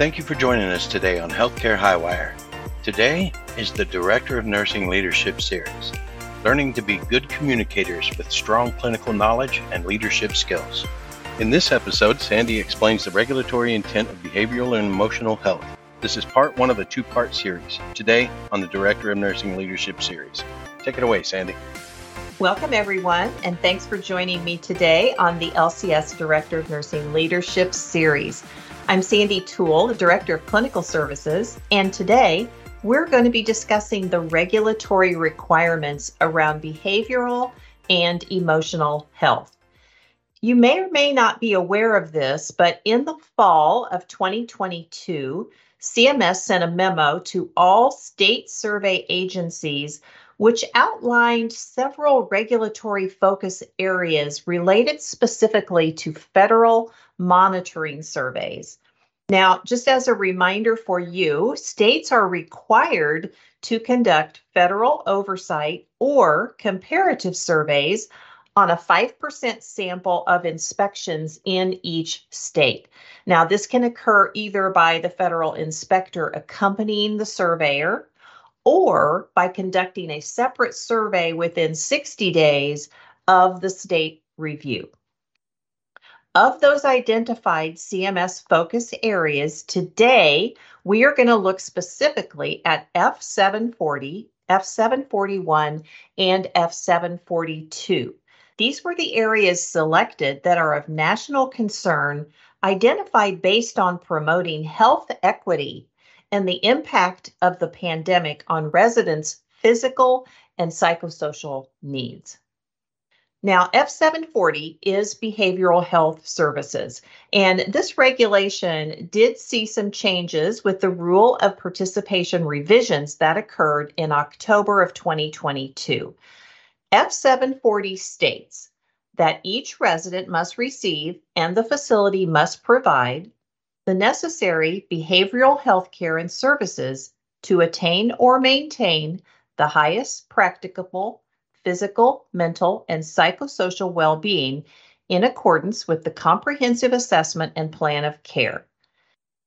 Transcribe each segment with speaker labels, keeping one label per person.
Speaker 1: Thank you for joining us today on Healthcare Highwire. Today is the Director of Nursing Leadership Series, learning to be good communicators with strong clinical knowledge and leadership skills. In this episode, Sandy explains the regulatory intent of behavioral and emotional health. This is part one of a two part series, today on the Director of Nursing Leadership Series. Take it away, Sandy.
Speaker 2: Welcome, everyone, and thanks for joining me today on the LCS Director of Nursing Leadership Series. I'm Sandy Toole, the Director of Clinical Services, and today we're going to be discussing the regulatory requirements around behavioral and emotional health. You may or may not be aware of this, but in the fall of 2022, CMS sent a memo to all state survey agencies which outlined several regulatory focus areas related specifically to federal monitoring surveys. Now, just as a reminder for you, states are required to conduct federal oversight or comparative surveys on a 5% sample of inspections in each state. Now, this can occur either by the federal inspector accompanying the surveyor or by conducting a separate survey within 60 days of the state review. Of those identified CMS focus areas, today we are going to look specifically at F740, F741, and F742. These were the areas selected that are of national concern, identified based on promoting health equity and the impact of the pandemic on residents' physical and psychosocial needs. Now, F740 is behavioral health services, and this regulation did see some changes with the rule of participation revisions that occurred in October of 2022. F740 states that each resident must receive and the facility must provide the necessary behavioral health care and services to attain or maintain the highest practicable physical, mental, and psychosocial well being in accordance with the comprehensive assessment and plan of care.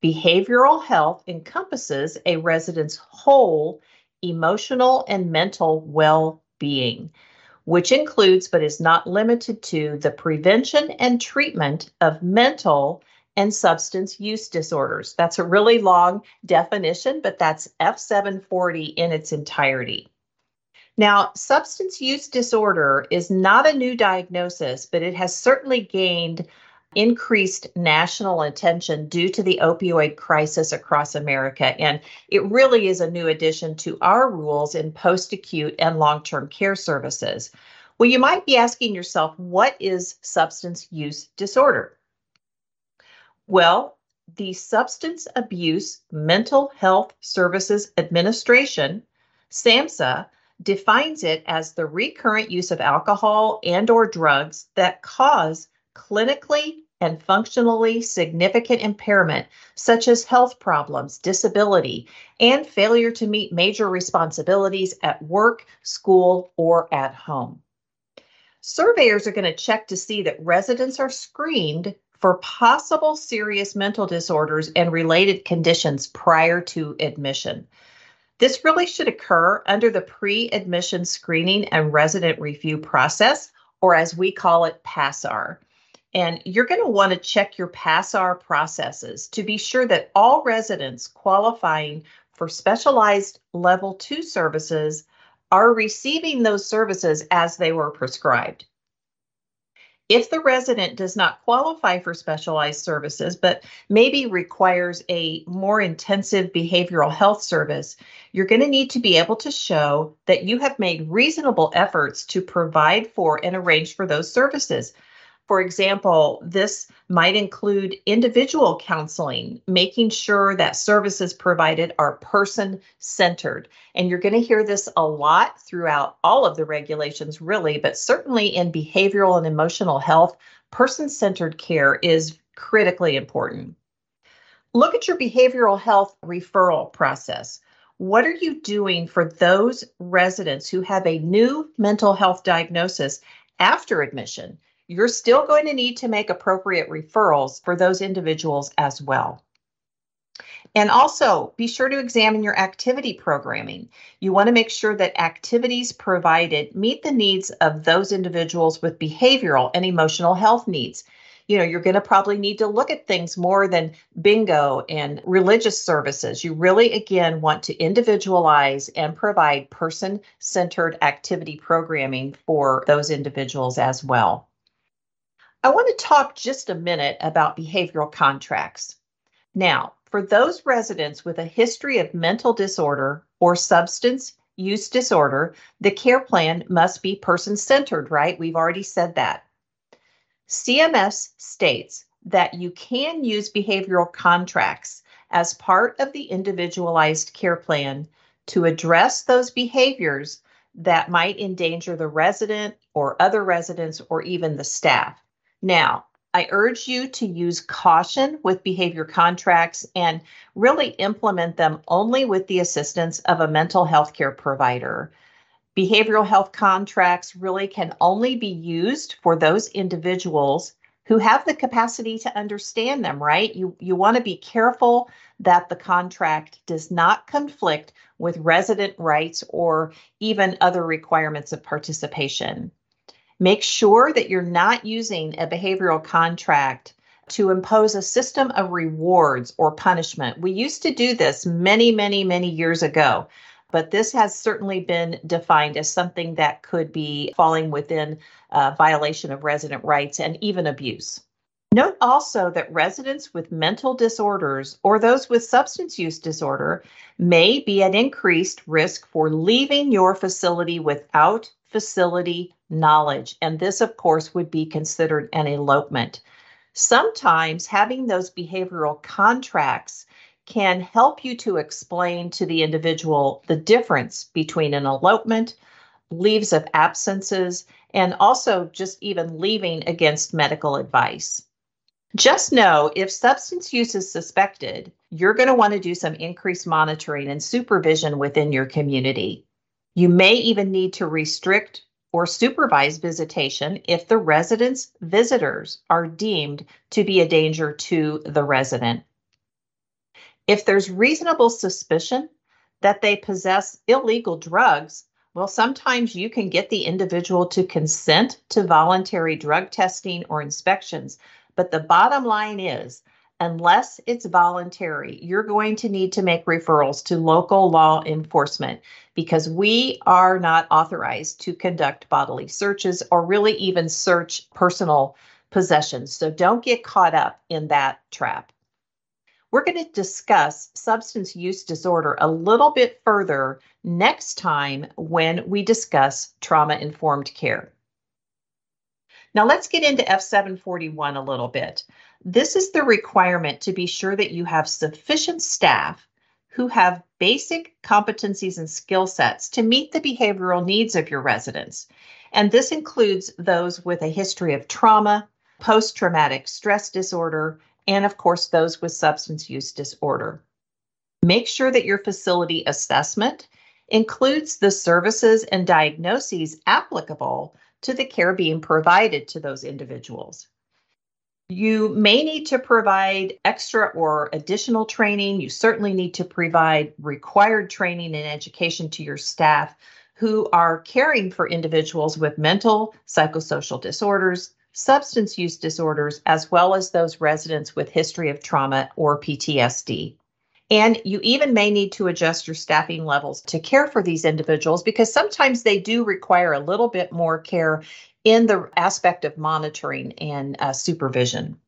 Speaker 2: Behavioral health encompasses a resident's whole emotional and mental well being, which includes but is not limited to the prevention and treatment of mental and substance use disorders. That's a really long definition, but that's F740 in its entirety. Now, substance use disorder is not a new diagnosis, but it has certainly gained increased national attention due to the opioid crisis across America. And it really is a new addition to our rules in post acute and long term care services. Well, you might be asking yourself, what is substance use disorder? Well, the Substance Abuse Mental Health Services Administration, SAMHSA, defines it as the recurrent use of alcohol and or drugs that cause clinically and functionally significant impairment such as health problems, disability, and failure to meet major responsibilities at work, school, or at home. Surveyors are going to check to see that residents are screened for possible serious mental disorders and related conditions prior to admission. This really should occur under the pre admission screening and resident review process, or as we call it, PASRR. And you're going to want to check your PASRR processes to be sure that all residents qualifying for specialized level two services are receiving those services as they were prescribed. If the resident does not qualify for specialized services, but maybe requires a more intensive behavioral health service, you're going to need to be able to show that you have made reasonable efforts to provide for and arrange for those services. For example, this might include individual counseling, making sure that services provided are person centered. And you're going to hear this a lot throughout all of the regulations, really, but certainly in behavioral and emotional health, person centered care is critically important. Look at your behavioral health referral process. What are you doing for those residents who have a new mental health diagnosis after admission? You're still going to need to make appropriate referrals for those individuals as well. And also be sure to examine your activity programming. You want to make sure that activities provided meet the needs of those individuals with behavioral and emotional health needs. You know, you're going to probably need to look at things more than bingo and religious services. You really, again, want to individualize and provide person centered activity programming for those individuals as well. I want to talk just a minute about behavioral contracts. Now, for those residents with a history of mental disorder or substance use disorder, the care plan must be person centered, right? We've already said that. CMS states that you can use behavioral contracts as part of the individualized care plan to address those behaviors that might endanger the resident or other residents or even the staff. Now, I urge you to use caution with behavior contracts and really implement them only with the assistance of a mental health care provider. Behavioral health contracts really can only be used for those individuals who have the capacity to understand them, right? You you want to be careful that the contract does not conflict with resident rights or even other requirements of participation. Make sure that you're not using a behavioral contract to impose a system of rewards or punishment. We used to do this many, many, many years ago, but this has certainly been defined as something that could be falling within a violation of resident rights and even abuse. Note also that residents with mental disorders or those with substance use disorder may be at increased risk for leaving your facility without facility knowledge. And this, of course, would be considered an elopement. Sometimes having those behavioral contracts can help you to explain to the individual the difference between an elopement, leaves of absences, and also just even leaving against medical advice. Just know if substance use is suspected, you're going to want to do some increased monitoring and supervision within your community. You may even need to restrict or supervise visitation if the resident's visitors are deemed to be a danger to the resident. If there's reasonable suspicion that they possess illegal drugs, well, sometimes you can get the individual to consent to voluntary drug testing or inspections. But the bottom line is unless it's voluntary, you're going to need to make referrals to local law enforcement because we are not authorized to conduct bodily searches or really even search personal possessions. So don't get caught up in that trap. We're going to discuss substance use disorder a little bit further next time when we discuss trauma informed care. Now let's get into F741 a little bit. This is the requirement to be sure that you have sufficient staff who have basic competencies and skill sets to meet the behavioral needs of your residents. And this includes those with a history of trauma, post traumatic stress disorder, and of course, those with substance use disorder. Make sure that your facility assessment includes the services and diagnoses applicable to the care being provided to those individuals. You may need to provide extra or additional training. You certainly need to provide required training and education to your staff who are caring for individuals with mental, psychosocial disorders, substance use disorders, as well as those residents with history of trauma or PTSD. And you even may need to adjust your staffing levels to care for these individuals because sometimes they do require a little bit more care in the aspect of monitoring and uh, supervision.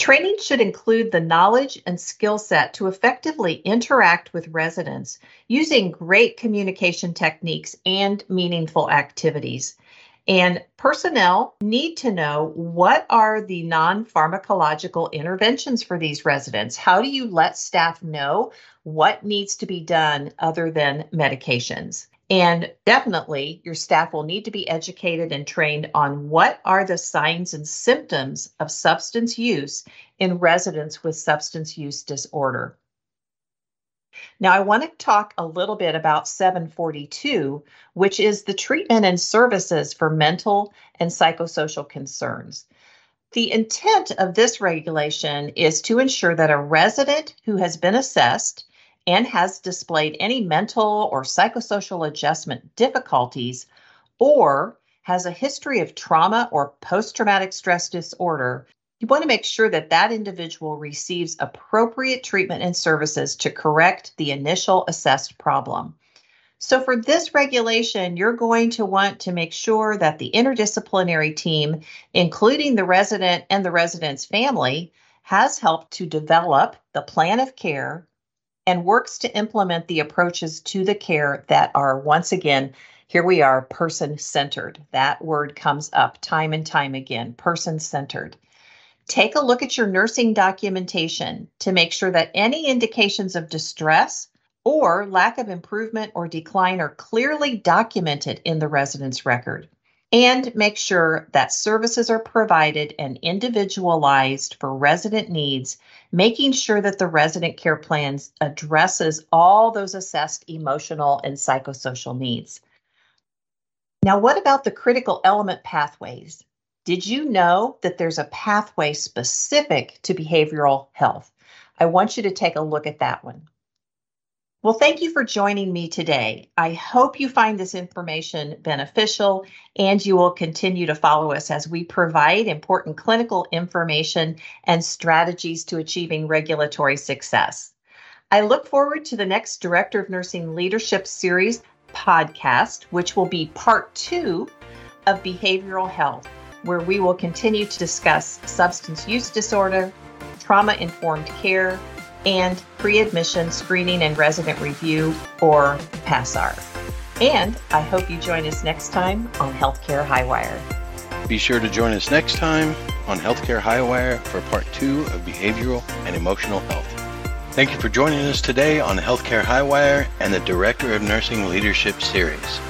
Speaker 2: Training should include the knowledge and skill set to effectively interact with residents using great communication techniques and meaningful activities. And personnel need to know what are the non pharmacological interventions for these residents? How do you let staff know what needs to be done other than medications? And definitely, your staff will need to be educated and trained on what are the signs and symptoms of substance use in residents with substance use disorder. Now, I want to talk a little bit about 742, which is the treatment and services for mental and psychosocial concerns. The intent of this regulation is to ensure that a resident who has been assessed and has displayed any mental or psychosocial adjustment difficulties or has a history of trauma or post traumatic stress disorder, you want to make sure that that individual receives appropriate treatment and services to correct the initial assessed problem. So, for this regulation, you're going to want to make sure that the interdisciplinary team, including the resident and the resident's family, has helped to develop the plan of care and works to implement the approaches to the care that are, once again, here we are, person centered. That word comes up time and time again person centered. Take a look at your nursing documentation to make sure that any indications of distress or lack of improvement or decline are clearly documented in the resident's record. And make sure that services are provided and individualized for resident needs, making sure that the resident care plans addresses all those assessed emotional and psychosocial needs. Now, what about the critical element pathways? Did you know that there's a pathway specific to behavioral health? I want you to take a look at that one. Well, thank you for joining me today. I hope you find this information beneficial and you will continue to follow us as we provide important clinical information and strategies to achieving regulatory success. I look forward to the next Director of Nursing Leadership Series podcast, which will be part two of behavioral health, where we will continue to discuss substance use disorder, trauma informed care, and pre-admission screening and resident review or PASRR. And I hope you join us next time on Healthcare Highwire.
Speaker 1: Be sure to join us next time on Healthcare Highwire for part two of behavioral and emotional health. Thank you for joining us today on Healthcare Highwire and the Director of Nursing Leadership Series.